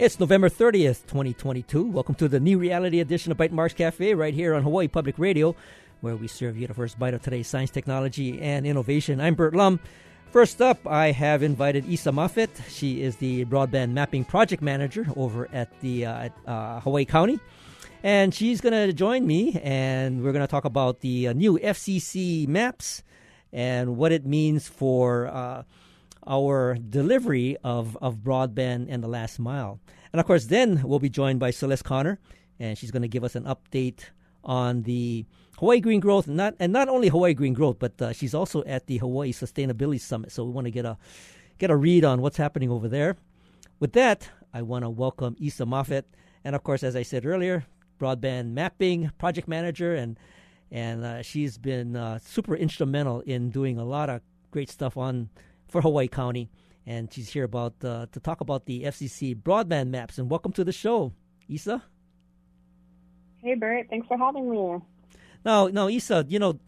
It's November 30th, 2022. Welcome to the new reality edition of Bytemarks Cafe right here on Hawaii Public Radio, where we serve you the first bite of today's science, technology, and innovation. I'm Bert Lum. First up, I have invited Isa Moffett. She is the broadband mapping project manager over at the uh, uh, Hawaii County. And she's going to join me, and we're going to talk about the uh, new FCC maps and what it means for uh, our delivery of, of broadband and the last mile. And of course, then we'll be joined by Celeste Connor, and she's going to give us an update on the Hawaii Green Growth, not and not only Hawaii Green Growth, but uh, she's also at the Hawaii Sustainability Summit. So we want to get a get a read on what's happening over there. With that, I want to welcome Isa Moffett, and of course, as I said earlier, broadband mapping project manager, and and uh, she's been uh, super instrumental in doing a lot of great stuff on for Hawaii County, and she's here about uh, to talk about the FCC broadband maps. And welcome to the show, Isa. Hey Bert, thanks for having me. Now, now, Isa, you know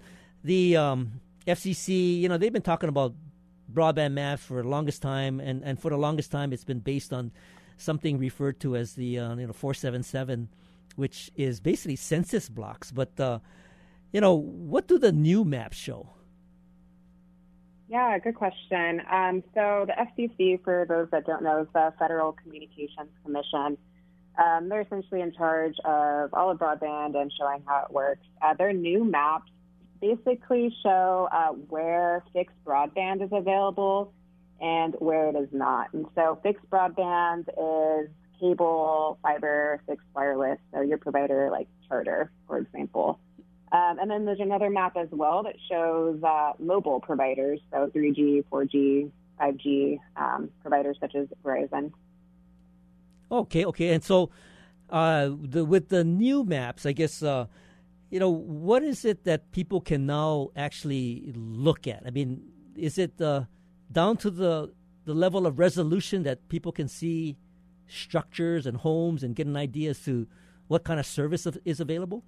the um, FCC. You know they've been talking about broadband maps for the longest time, and, and for the longest time, it's been based on something referred to as the uh, you know 477, which is basically census blocks. But uh, you know, what do the new maps show? Yeah, good question. Um, so the FCC, for those that don't know, is the Federal Communications Commission. Um, they're essentially in charge of all of broadband and showing how it works. Uh, their new maps basically show uh, where fixed broadband is available and where it is not. And so fixed broadband is cable, fiber, fixed wireless. So your provider like Charter, for example. Um, and then there's another map as well that shows uh, mobile providers, so 3G, 4G, 5G um, providers such as Verizon. Okay, okay, and so uh, the, with the new maps, I guess uh, you know what is it that people can now actually look at? I mean, is it uh, down to the the level of resolution that people can see structures and homes and get an idea as to what kind of service is available?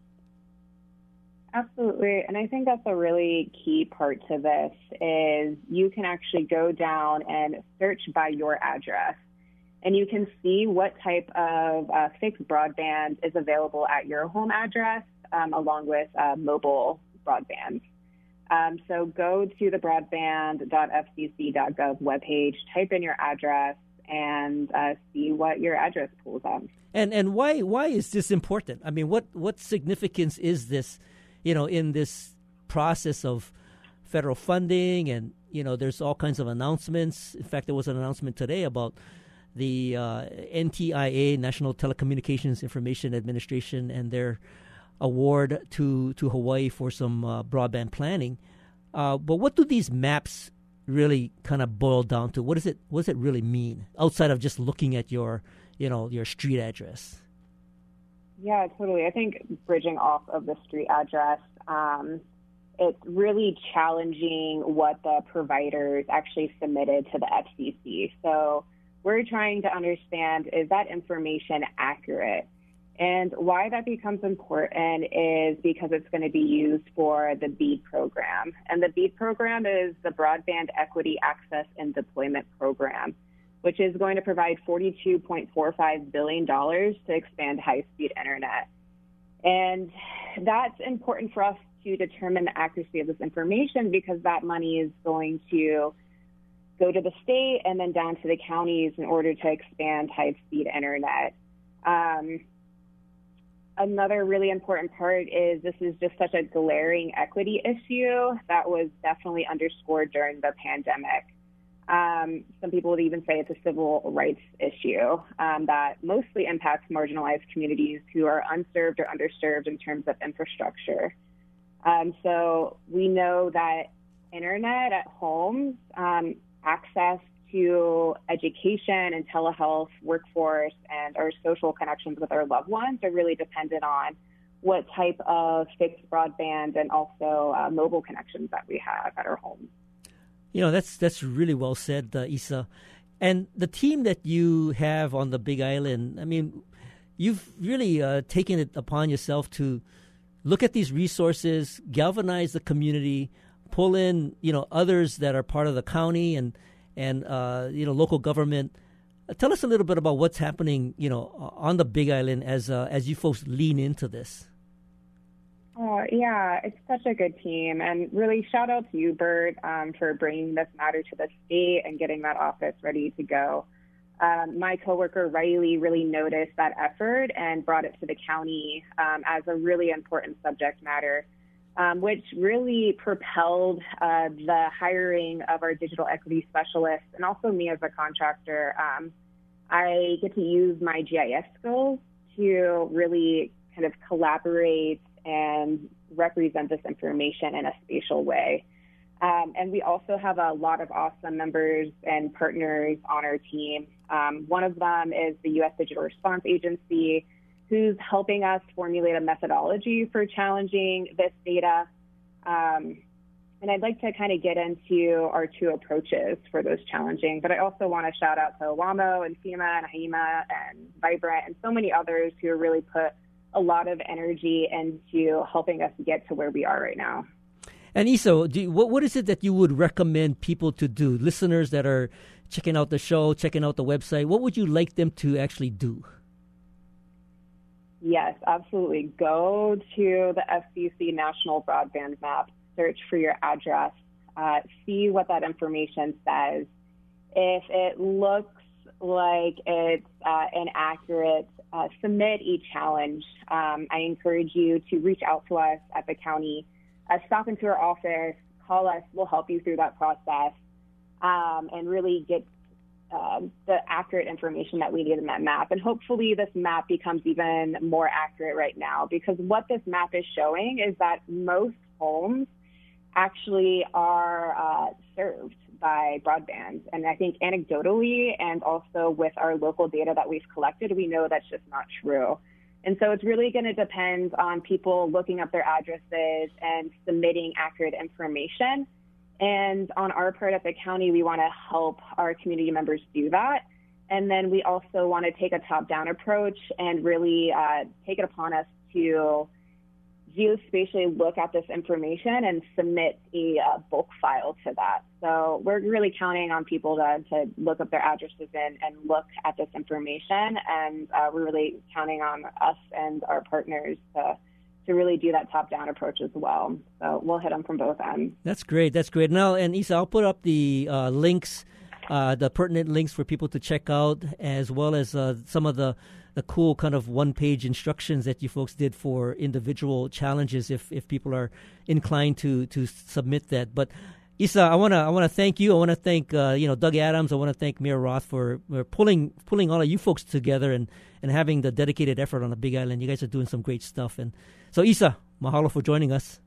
Absolutely. And I think that's a really key part to this is you can actually go down and search by your address and you can see what type of uh, fixed broadband is available at your home address um, along with uh, mobile broadband. Um, so go to the broadband.fcc.gov webpage, type in your address, and uh, see what your address pulls up. And and why why is this important? I mean, what what significance is this? You know, in this process of federal funding, and you know, there's all kinds of announcements. In fact, there was an announcement today about the uh, NTIA, National Telecommunications Information Administration, and their award to to Hawaii for some uh, broadband planning. Uh, but what do these maps really kind of boil down to? What does it what does it really mean outside of just looking at your you know your street address? Yeah, totally. I think bridging off of the street address, um, it's really challenging what the providers actually submitted to the FCC. So we're trying to understand is that information accurate? And why that becomes important is because it's going to be used for the BEAD program. And the BEAD program is the Broadband Equity Access and Deployment Program which is going to provide $42.45 billion to expand high speed internet. And that's important for us to determine the accuracy of this information because that money is going to go to the state and then down to the counties in order to expand high speed internet. Um, another really important part is this is just such a glaring equity issue that was definitely underscored during the pandemic. Um, some people would even say it's a civil rights issue um, that mostly impacts marginalized communities who are unserved or underserved in terms of infrastructure. Um, so we know that internet at homes, um, access to education and telehealth, workforce, and our social connections with our loved ones are really dependent on what type of fixed broadband and also uh, mobile connections that we have at our homes. You know, that's that's really well said, uh, Isa. And the team that you have on the Big Island, I mean, you've really uh, taken it upon yourself to look at these resources, galvanize the community, pull in you know others that are part of the county and and uh, you know local government Uh, tell us a little bit about what's happening, you know, on the Big Island as uh, as you folks lean into this. Oh yeah, it's such a good team, and really shout out to you, Bert, um, for bringing this matter to the state and getting that office ready to go. Um, my coworker Riley really noticed that effort and brought it to the county um, as a really important subject matter, um, which really propelled uh, the hiring of our digital equity specialist and also me as a contractor. Um, I get to use my GIS skills to really kind of collaborate and represent this information in a spatial way. Um, and we also have a lot of awesome members and partners on our team. Um, one of them is the U.S. Digital Response Agency, who's helping us formulate a methodology for challenging this data. Um, and I'd like to kind of get into our two approaches for those challenging, but I also want to shout out to WAMO and FEMA and HIMA and Vibrant and so many others who really put a lot of energy into helping us get to where we are right now. And Isa, you, what what is it that you would recommend people to do? Listeners that are checking out the show, checking out the website, what would you like them to actually do? Yes, absolutely. Go to the FCC National Broadband Map, search for your address, uh, see what that information says. If it looks like it's uh, inaccurate, uh, submit a challenge. Um, I encourage you to reach out to us at the county, uh, stop into our office, call us. We'll help you through that process um, and really get uh, the accurate information that we need in that map. And hopefully, this map becomes even more accurate right now because what this map is showing is that most homes actually are uh, served by broadband. And I think anecdotally and also with our local data that we've collected, we know that's just not true. And so it's really going to depend on people looking up their addresses and submitting accurate information. And on our part at the county, we want to help our community members do that. And then we also want to take a top down approach and really uh, take it upon us to geospatially look at this information and submit a uh, bulk file to that. So we're really counting on people to, to look up their addresses and, and look at this information. And uh, we're really counting on us and our partners to, to really do that top down approach as well. So we'll hit them from both ends. That's great. That's great. Now, and Isa, I'll put up the uh, links. Uh, the pertinent links for people to check out, as well as uh, some of the the cool kind of one page instructions that you folks did for individual challenges if, if people are inclined to, to submit that. But Isa, I wanna I wanna thank you. I wanna thank uh, you know Doug Adams. I wanna thank Mayor Roth for, for, pulling pulling all of you folks together and, and having the dedicated effort on the Big Island. You guys are doing some great stuff. And so Isa, mahalo for joining us.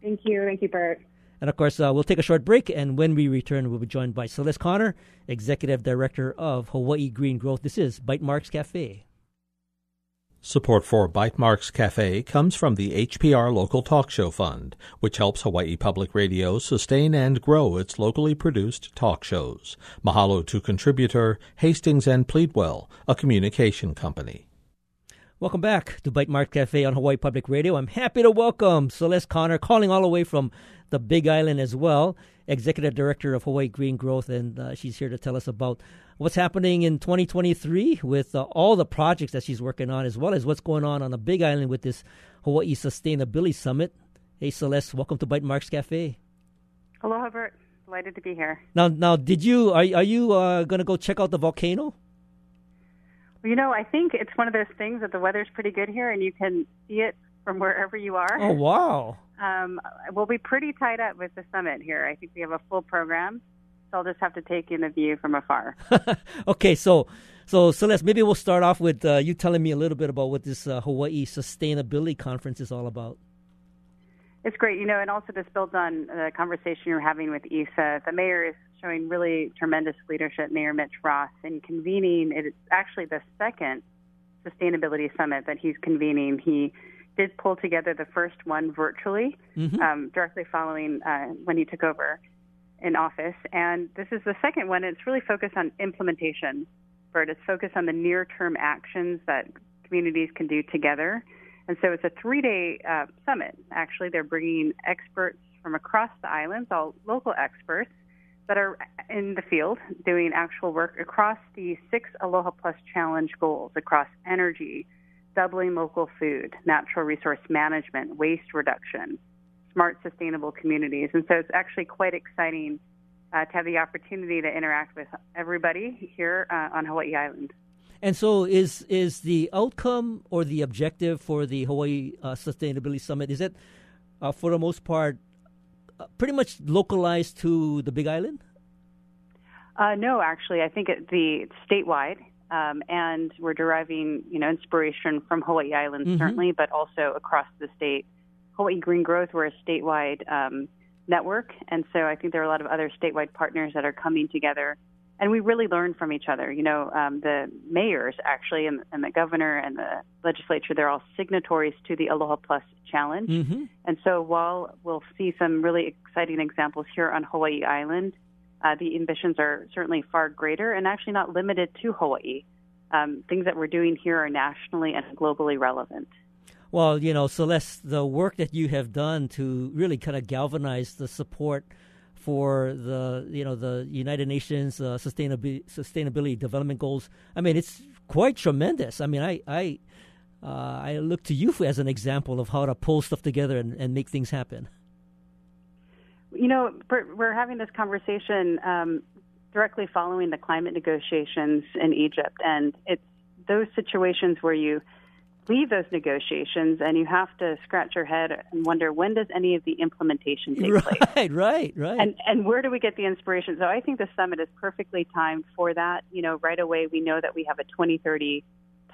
Thank you, thank you, Bert. And of course, uh, we'll take a short break, and when we return, we'll be joined by Celeste Connor, Executive Director of Hawaii Green Growth. This is Bytemarks Cafe. Support for Bytemarks Cafe comes from the HPR Local Talk Show Fund, which helps Hawaii Public Radio sustain and grow its locally produced talk shows. Mahalo to contributor Hastings and Pleadwell, a communication company. Welcome back to Bytemarks Cafe on Hawaii Public Radio. I'm happy to welcome Celeste Connor, calling all the way from the Big Island as well, Executive Director of Hawaii Green Growth, and uh, she's here to tell us about what's happening in 2023 with uh, all the projects that she's working on, as well as what's going on on the Big Island with this Hawaii Sustainability Summit. Hey, Celeste, welcome to Bytemarks Cafe. Hello, Hubbard. Delighted to be here. Now, now, did you are are you uh, going to go check out the volcano? You know, I think it's one of those things that the weather's pretty good here, and you can see it from wherever you are. Oh, wow. Um, we'll be pretty tied up with the summit here. I think we have a full program, so I'll just have to take in the view from afar. okay, so so Celeste, maybe we'll start off with uh, you telling me a little bit about what this uh, Hawaii Sustainability Conference is all about. It's great, you know, and also this builds on the conversation you're having with Isa. The mayor is showing really tremendous leadership, Mayor Mitch Roth, in convening. It's actually the second sustainability summit that he's convening. He did pull together the first one virtually, mm-hmm. um, directly following uh, when he took over in office. And this is the second one. It's really focused on implementation, but it's focused on the near term actions that communities can do together. And so it's a three day uh, summit. Actually, they're bringing experts from across the islands, all local experts, that are in the field doing actual work across the six Aloha Plus Challenge goals across energy, doubling local food, natural resource management, waste reduction, smart, sustainable communities. And so it's actually quite exciting uh, to have the opportunity to interact with everybody here uh, on Hawaii Island. And so, is is the outcome or the objective for the Hawaii uh, Sustainability Summit is it, uh, for the most part, pretty much localized to the Big Island? Uh, no, actually, I think it, the statewide, um, and we're deriving you know inspiration from Hawaii Island mm-hmm. certainly, but also across the state. Hawaii Green Growth, we're a statewide um, network, and so I think there are a lot of other statewide partners that are coming together and we really learn from each other. You know, um, the mayors actually, and, and, the governor and the legislature, they're all signatories to the Aloha Plus Challenge. Mm-hmm. And so while we'll see some really exciting examples here on Hawaii Island, uh, the ambitions are certainly far greater and actually not limited to Hawaii. Um, things that we're doing here are nationally and globally relevant. Well, you know, Celeste, the work that you have done to really kind of galvanize the support for the you know the United Nations uh, sustainability sustainability development goals. I mean, it's quite tremendous. I mean, I I uh, I look to you as an example of how to pull stuff together and, and make things happen. You know, we're having this conversation um, directly following the climate negotiations in Egypt, and it's those situations where you leave those negotiations and you have to scratch your head and wonder when does any of the implementation take right, place? right right. Right and and where do we get the inspiration? So i think the summit is perfectly timed for that. You know right away we know that we have a 2030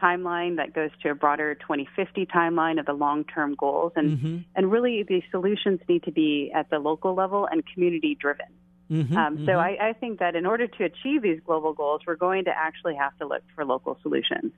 timeline that goes to a broader 2050 timeline of the long-term goals. And mm-hmm. and really the solutions need to be at the local level and community driven mm-hmm, um, mm-hmm. so I, I think that in order to achieve these global goals we're going to actually have to look for local solutions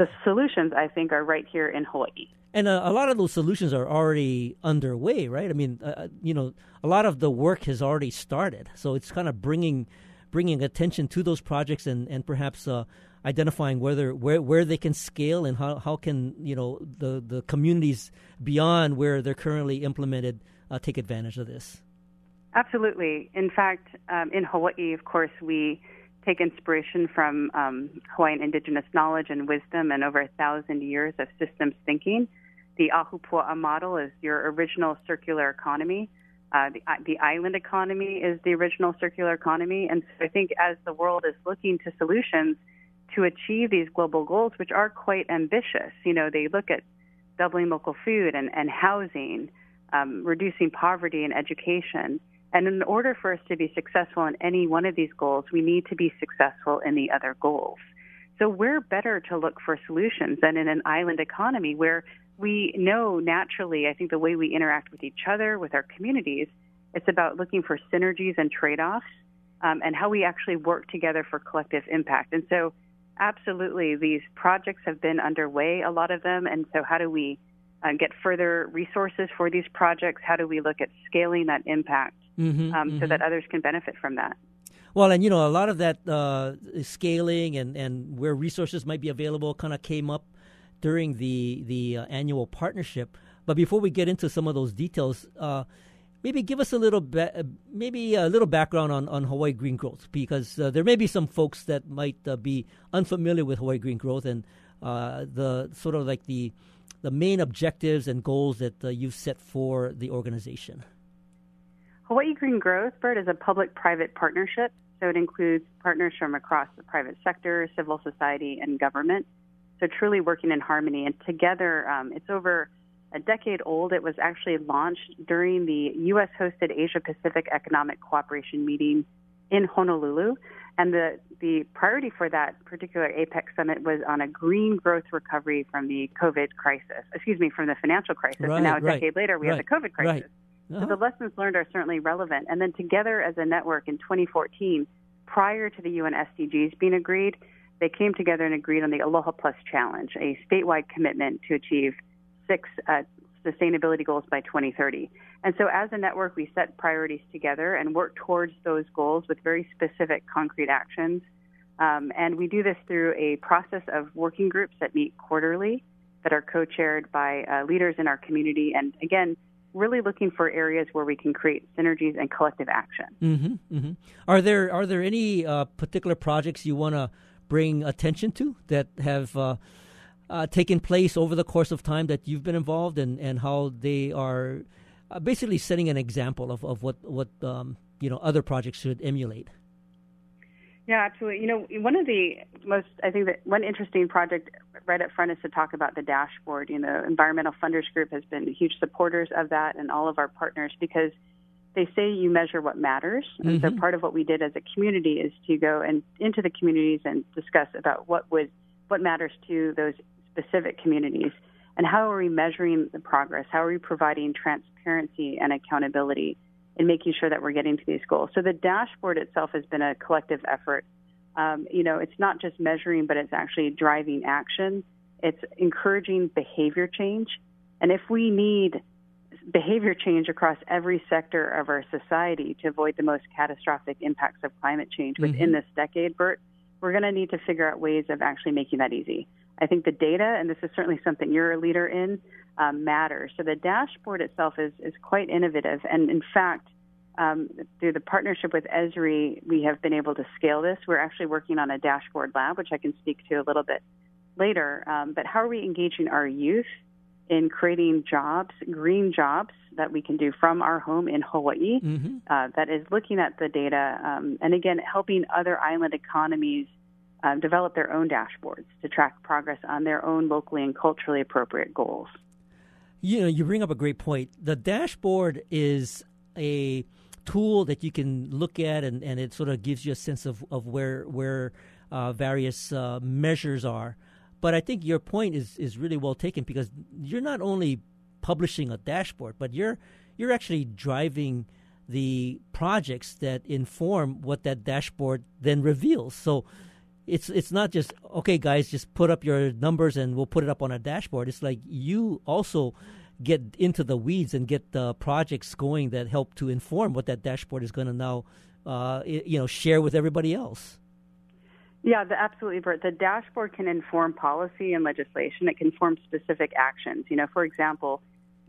the solutions, I think, are right here in Hawaii. And uh, a lot of those solutions are already underway, right? I mean, uh, uh, you know, a lot of the work has already started. So it's kind of bringing bringing attention to those projects and and perhaps uh, identifying whether where where they can scale and how how can you know the the communities beyond where they're currently implemented uh, take advantage of this. Absolutely. In fact, um, in Hawaii, of course, we take inspiration from um, Hawaiian indigenous knowledge and wisdom and over a thousand years of systems thinking. The Ahupua'a model is your original circular economy. Uh, the, uh, the island economy is the original circular economy. And so I think as the world is looking to solutions to achieve these global goals, which are quite ambitious, you know, they look at doubling local food and, and housing, um, reducing poverty and education. And in order for us to be successful in any one of these goals, we need to be successful in the other goals. So we're better to look for solutions than in an island economy where we know naturally, I think the way we interact with each other, with our communities, it's about looking for synergies and trade offs um, and how we actually work together for collective impact. And so, absolutely, these projects have been underway, a lot of them. And so, how do we uh, get further resources for these projects? How do we look at scaling that impact? Mm-hmm, um, mm-hmm. so that others can benefit from that. Well, and you know, a lot of that uh, scaling and, and where resources might be available kind of came up during the the uh, annual partnership. But before we get into some of those details, uh, maybe give us a little ba- uh, maybe a little background on, on Hawaii Green Growth because uh, there may be some folks that might uh, be unfamiliar with Hawaii Green Growth and the sort of like the the main objectives and goals that you've set for the organization. Hawaii Green Growth, Bert, is a public private partnership. So it includes partners from across the private sector, civil society, and government. So truly working in harmony. And together, um, it's over a decade old. It was actually launched during the U.S. hosted Asia Pacific Economic Cooperation meeting in Honolulu. And the, the priority for that particular APEC summit was on a green growth recovery from the COVID crisis, excuse me, from the financial crisis. Right, and now a right, decade later, we right, have the COVID crisis. Uh-huh. So the lessons learned are certainly relevant. And then together as a network in 2014, prior to the UN SDGs being agreed, they came together and agreed on the Aloha Plus Challenge, a statewide commitment to achieve six uh, sustainability goals by 2030. And so as a network, we set priorities together and work towards those goals with very specific concrete actions. Um, and we do this through a process of working groups that meet quarterly that are co-chaired by uh, leaders in our community. And again, really looking for areas where we can create synergies and collective action. Mm-hmm, mm-hmm. Are there are there any uh, particular projects you want to bring attention to that have uh, uh, taken place over the course of time that you've been involved in, and how they are uh, basically setting an example of, of what what um, you know other projects should emulate? Yeah, absolutely. You know, one of the most, I think that one interesting project right up front is to talk about the dashboard. You know, Environmental Funders Group has been huge supporters of that and all of our partners because they say you measure what matters. And mm-hmm. so part of what we did as a community is to go and into the communities and discuss about what would what matters to those specific communities and how are we measuring the progress? How are we providing transparency and accountability? In making sure that we're getting to these goals. So the dashboard itself has been a collective effort. Um, you know, it's not just measuring, but it's actually driving action. It's encouraging behavior change. And if we need behavior change across every sector of our society to avoid the most catastrophic impacts of climate change mm-hmm. within this decade, Bert, we're going to need to figure out ways of actually making that easy. I think the data, and this is certainly something you're a leader in, um, matters. So the dashboard itself is, is quite innovative. And in fact, um, through the partnership with Esri, we have been able to scale this. We're actually working on a dashboard lab, which I can speak to a little bit later. Um, but how are we engaging our youth in creating jobs, green jobs that we can do from our home in Hawaii mm-hmm. uh, that is looking at the data um, and again helping other island economies uh, develop their own dashboards to track progress on their own locally and culturally appropriate goals. You know, you bring up a great point. The dashboard is a tool that you can look at, and, and it sort of gives you a sense of, of where where uh, various uh, measures are. But I think your point is, is really well taken because you're not only publishing a dashboard, but you're you're actually driving the projects that inform what that dashboard then reveals. So it's it's not just okay, guys, just put up your numbers and we'll put it up on a dashboard. It's like you also get into the weeds and get the projects going that help to inform what that dashboard is going to now, uh, you know, share with everybody else. Yeah, the, absolutely, Bert. The dashboard can inform policy and legislation. It can inform specific actions. You know, for example,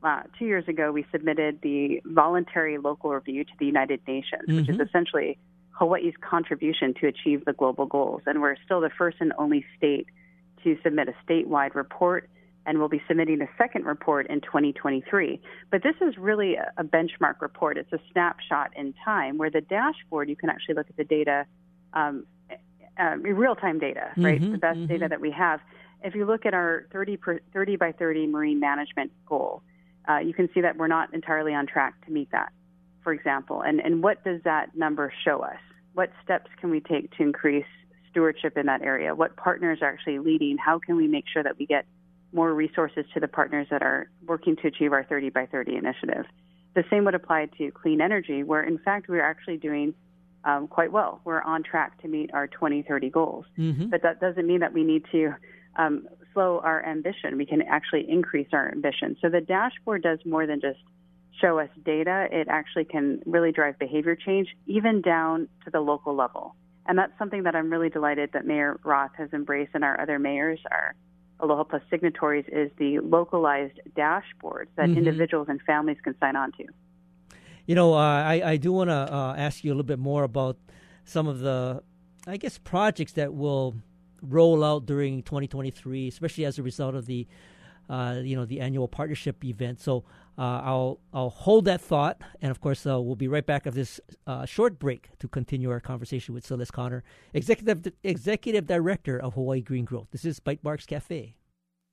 uh, two years ago we submitted the voluntary local review to the United Nations, mm-hmm. which is mm-hmm. essentially Hawaii's contribution to achieve the global goals. And we're still the first and only state to submit a statewide report, and we'll be submitting a second report in 2023. But this is really a benchmark report. It's a snapshot in time where the dashboard, you can actually look at the data, um, uh, real time data, right? Mm-hmm, the best mm-hmm. data that we have. If you look at our 30, per, 30 by 30 marine management goal, uh, you can see that we're not entirely on track to meet that, for example. And, and what does that number show us? What steps can we take to increase stewardship in that area? What partners are actually leading? How can we make sure that we get more resources to the partners that are working to achieve our 30 by 30 initiative? The same would apply to clean energy, where in fact we're actually doing um, quite well. We're on track to meet our 2030 goals. Mm-hmm. But that doesn't mean that we need to um, slow our ambition. We can actually increase our ambition. So the dashboard does more than just show us data, it actually can really drive behavior change, even down to the local level. And that's something that I'm really delighted that Mayor Roth has embraced and our other mayors, our Aloha Plus signatories, is the localized dashboards that mm-hmm. individuals and families can sign on to. You know, uh, I, I do want to uh, ask you a little bit more about some of the, I guess, projects that will roll out during 2023, especially as a result of the uh, you know the annual partnership event. So uh, I'll I'll hold that thought, and of course uh, we'll be right back after this uh, short break to continue our conversation with Celeste Connor, executive executive director of Hawaii Green Growth. This is Bytemarks Cafe.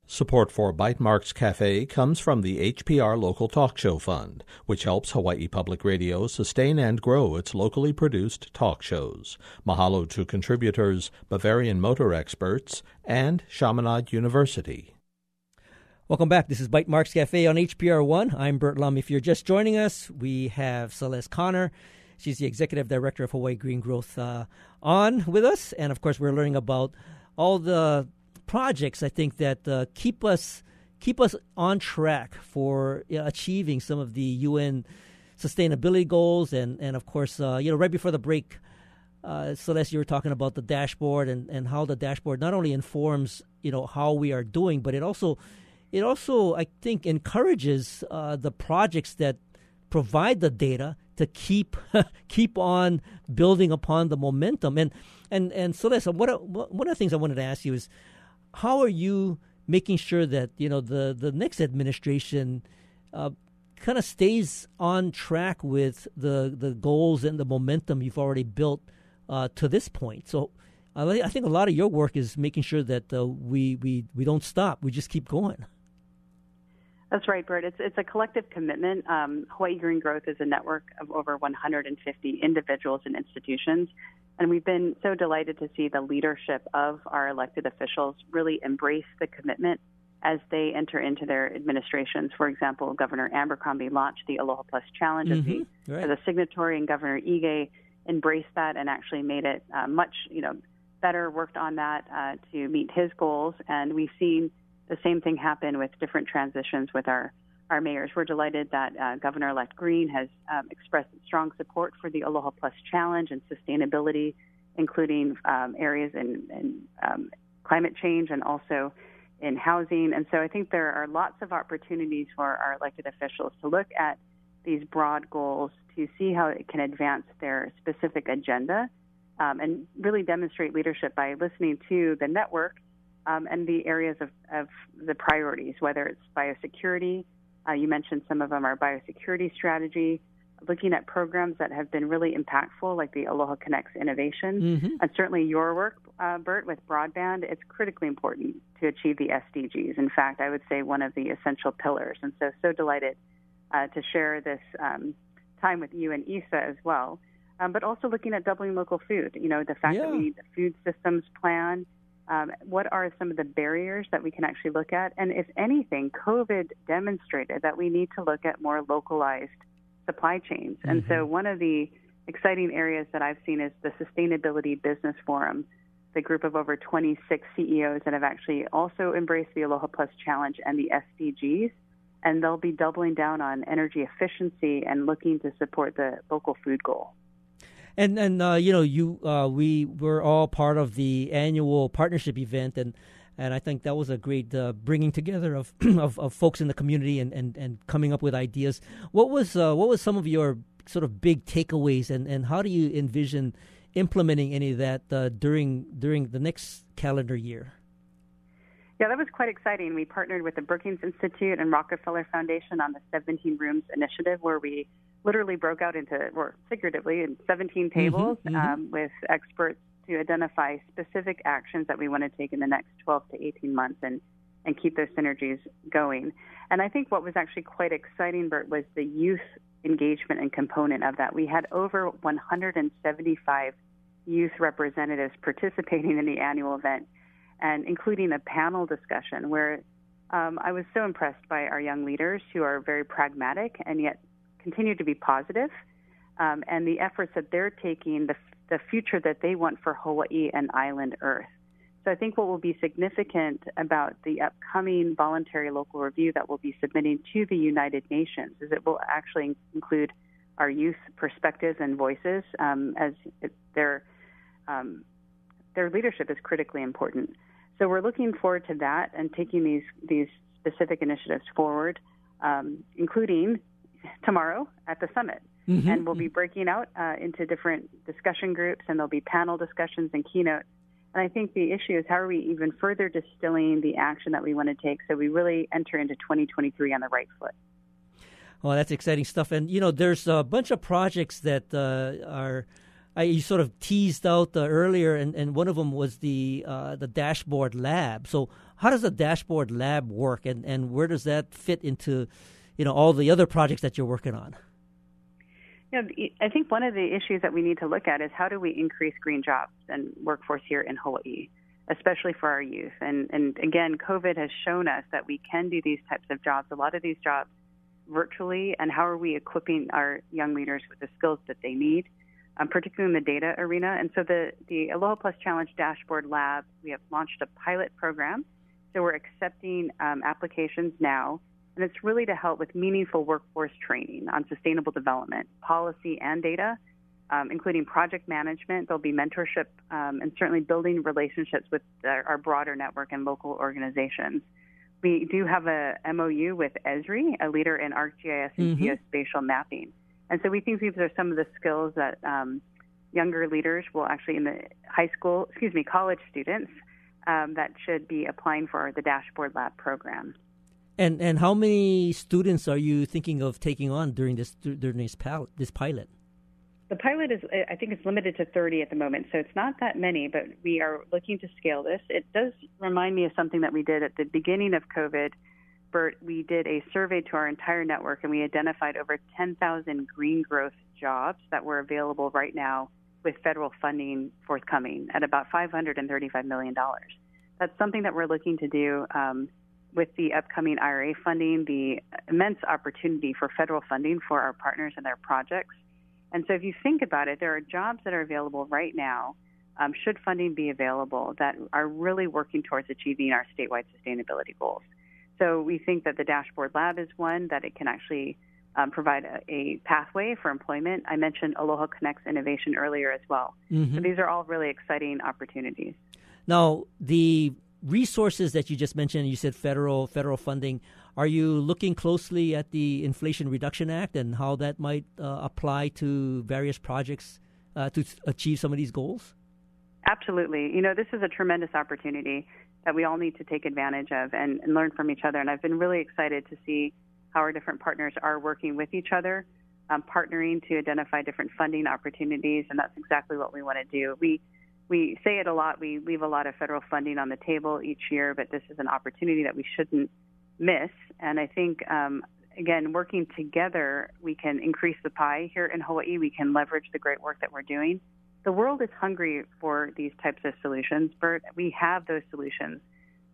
Support for Bytemarks Cafe comes from the HPR Local Talk Show Fund, which helps Hawaii Public Radio sustain and grow its locally produced talk shows. Mahalo to contributors, Bavarian Motor Experts, and Chaminade University. Welcome back. This is Bytemarks Cafe on HPR1. I'm Bert Lum. If you're just joining us, we have Celeste Connor. She's the executive director of Hawaii Green Growth uh, on with us. And of course, we're learning about all the projects I think that uh, keep us keep us on track for you know, achieving some of the UN sustainability goals. And, and of course, uh, you know, right before the break, uh, Celeste, you were talking about the dashboard and, and how the dashboard not only informs, you know, how we are doing, but it also it also, I think, encourages uh, the projects that provide the data to keep keep on building upon the momentum. And and and so what one of the things I wanted to ask you is, how are you making sure that you know the the next administration uh, kind of stays on track with the the goals and the momentum you've already built uh, to this point? So. I think a lot of your work is making sure that uh, we, we, we don't stop. We just keep going. That's right, Bert. It's it's a collective commitment. Um, Hawaii Green Growth is a network of over 150 individuals and institutions, and we've been so delighted to see the leadership of our elected officials really embrace the commitment as they enter into their administrations. For example, Governor Abercrombie launched the Aloha Plus Challenge mm-hmm. as, right. as a signatory, and Governor Ige embraced that and actually made it uh, much, you know, better. Worked on that uh, to meet his goals, and we've seen the same thing happen with different transitions with our, our mayors. We're delighted that uh, Governor elect Green has um, expressed strong support for the Aloha Plus Challenge and sustainability, including um, areas in, in um, climate change and also in housing. And so I think there are lots of opportunities for our elected officials to look at these broad goals to see how it can advance their specific agenda um, and really demonstrate leadership by listening to the network um, and the areas of, of, the priorities, whether it's biosecurity. Uh, you mentioned some of them are biosecurity strategy, looking at programs that have been really impactful, like the Aloha Connects innovation, mm-hmm. and certainly your work, uh, Bert, with broadband. It's critically important to achieve the SDGs. In fact, I would say one of the essential pillars. And so, so delighted uh, to share this um, time with you and Isa as well. Um, but also looking at doubling local food. You know, the fact yeah. that we need the food systems plan um, what are some of the barriers that we can actually look at? And if anything, COVID demonstrated that we need to look at more localized supply chains. Mm-hmm. And so, mm-hmm. one of the exciting areas that I've seen is the Sustainability Business Forum, the group of over 26 CEOs that have actually also embraced the Aloha Plus Challenge and the SDGs. And they'll be doubling down on energy efficiency and looking to support the local food goal. And and uh, you know you uh, we were all part of the annual partnership event and. And I think that was a great uh, bringing together of, of, of folks in the community and, and, and coming up with ideas. What was uh, what was some of your sort of big takeaways, and, and how do you envision implementing any of that uh, during during the next calendar year? Yeah, that was quite exciting. We partnered with the Brookings Institute and Rockefeller Foundation on the 17 Rooms initiative, where we literally broke out into, or figuratively, in 17 mm-hmm, tables mm-hmm, mm-hmm. Um, with experts to identify specific actions that we want to take in the next 12 to 18 months and, and keep those synergies going. And I think what was actually quite exciting, Bert, was the youth engagement and component of that. We had over 175 youth representatives participating in the annual event, and including a panel discussion where um, I was so impressed by our young leaders who are very pragmatic and yet continue to be positive, um, and the efforts that they're taking, the, the future that they want for Hawaii and island Earth. So I think what will be significant about the upcoming voluntary local review that we'll be submitting to the United Nations is it will actually include our youth perspectives and voices um, as their um, their leadership is critically important. So we're looking forward to that and taking these these specific initiatives forward, um, including tomorrow at the summit. Mm-hmm. And we'll be breaking out uh, into different discussion groups, and there'll be panel discussions and keynotes. And I think the issue is how are we even further distilling the action that we want to take so we really enter into 2023 on the right foot. Well, that's exciting stuff. And, you know, there's a bunch of projects that uh, are. I, you sort of teased out uh, earlier, and, and one of them was the uh, the dashboard lab. So, how does the dashboard lab work, and, and where does that fit into you know all the other projects that you're working on? Know, I think one of the issues that we need to look at is how do we increase green jobs and workforce here in Hawaii, especially for our youth. And and again, COVID has shown us that we can do these types of jobs. A lot of these jobs virtually, and how are we equipping our young leaders with the skills that they need, um, particularly in the data arena. And so the the Aloha Plus Challenge Dashboard Lab, we have launched a pilot program. So we're accepting um, applications now and it's really to help with meaningful workforce training on sustainable development, policy, and data, um, including project management. There'll be mentorship um, and certainly building relationships with our, our, broader network and local organizations. we do have a MOU with Esri, a leader in ArcGIS and Mhm. geospatial mapping. And so we think these are some of the skills that um, younger leaders will actually, in the high school, excuse me, college students, um, that should be applying for the Dashboard Lab program. And and how many students are you thinking of taking on during this during this pal- this pilot? The pilot is, I think it's limited to 30 at the moment, so it's not that many, but we are looking to scale this. It does remind me of something that we did at the beginning of COVID. Bert, we did a survey to our entire network and we identified over 10,000 green growth jobs that were available right now with federal funding forthcoming at about $535 million. That's something that we're looking to do um, with the upcoming IRA funding, the immense opportunity for federal funding for our partners and their projects. And so, if you think about it, there are jobs that are available right now, um, should funding be available, that are really working towards achieving our statewide sustainability goals. So, we think that the Dashboard Lab is one that it can actually um, provide a, a, pathway for employment. I mentioned Aloha Connects innovation earlier as well. Mm-hmm. So, these are all really exciting opportunities. Now, the resources that you just mentioned, you said federal federal funding. Are you looking closely at the Inflation Reduction Act and how that might uh, apply to various projects uh, to achieve some of these goals? Absolutely. You know, this is a tremendous opportunity that we all need to take advantage of and, and learn from each other. And I've been really excited to see how our different partners are working with each other, um, partnering to identify different funding opportunities, and that's exactly what we want to do. We we say it a lot. We leave a lot of federal funding on the table each year, but this is an opportunity that we shouldn't miss. And I think, um, again, working together, we can increase the pie here in Hawaii. We can leverage the great work that we're doing. The world is hungry for these types of solutions, Bert. We have those solutions.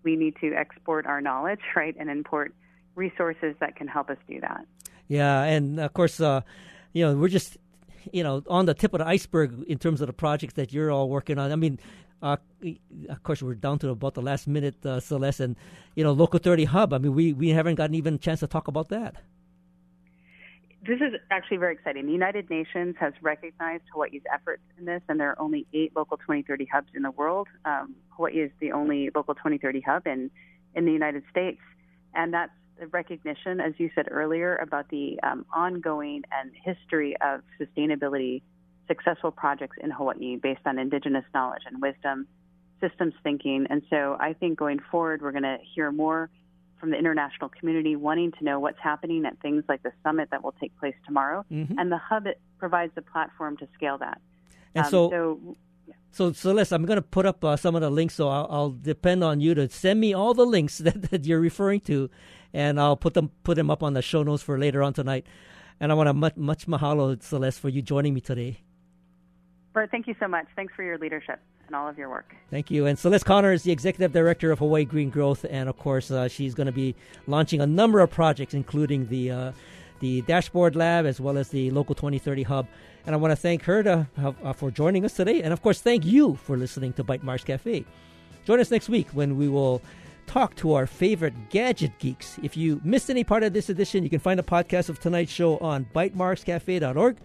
We need to export our knowledge, right, and import resources that can help us do that. Yeah, and of course, uh, you know, we're just you know on the tip of the iceberg in terms of the projects that you're all working on. I mean, uh, of course, we're down to about the last minute, uh, Celeste, and you know, Local 30 Hub. I mean, we we haven't gotten even a chance to talk about that. This is actually very exciting. The United Nations has recognized Hawaii's efforts in this, and there are only eight Local 2030 hubs in the world. Um, Hawaii is the only Local 2030 hub in in the United States, and that's the recognition, as you said earlier, about the um, ongoing and history of sustainability successful projects in Hawaii based on indigenous knowledge and wisdom, systems thinking. And so I think going forward, we're going to hear more from the international community wanting to know what's happening at things like the summit that will take place tomorrow. Mm-hmm. And the hub it provides a platform to scale that. And um, so, so so Celeste, I'm going to put up uh, some of the links. So I'll, I'll, depend on you to send me all the links that, that you're referring to, and I'll put them put them up on the show notes for later on tonight. And I want to much, much mahalo, Celeste, for you joining me today. Bert, thank you so much. Thanks for your leadership and all of your work. Thank you. And Celeste Connor is the executive director of Hawaii Green Growth, and of course, uh, she's going to be launching a number of projects, including the uh, the Dashboard Lab as well as the Local 2030 Hub. And I want to thank her to, uh, for joining us today, and of course, thank you for listening to Bytemarks Cafe. Join us next week when we will talk to our favorite gadget geeks. If you missed any part of this edition, you can find a podcast of tonight's show on bytemarkscafe.org.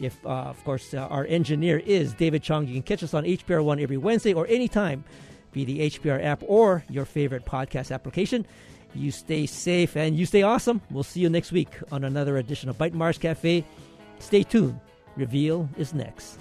If, uh, of course, uh, our engineer is David Chong, you can catch us on HPR One every Wednesday or anytime via the HPR app or your favorite podcast application. You stay safe and you stay awesome. We'll see you next week on another edition of Bite Bytemarks Cafe. Stay tuned. Reveal is next.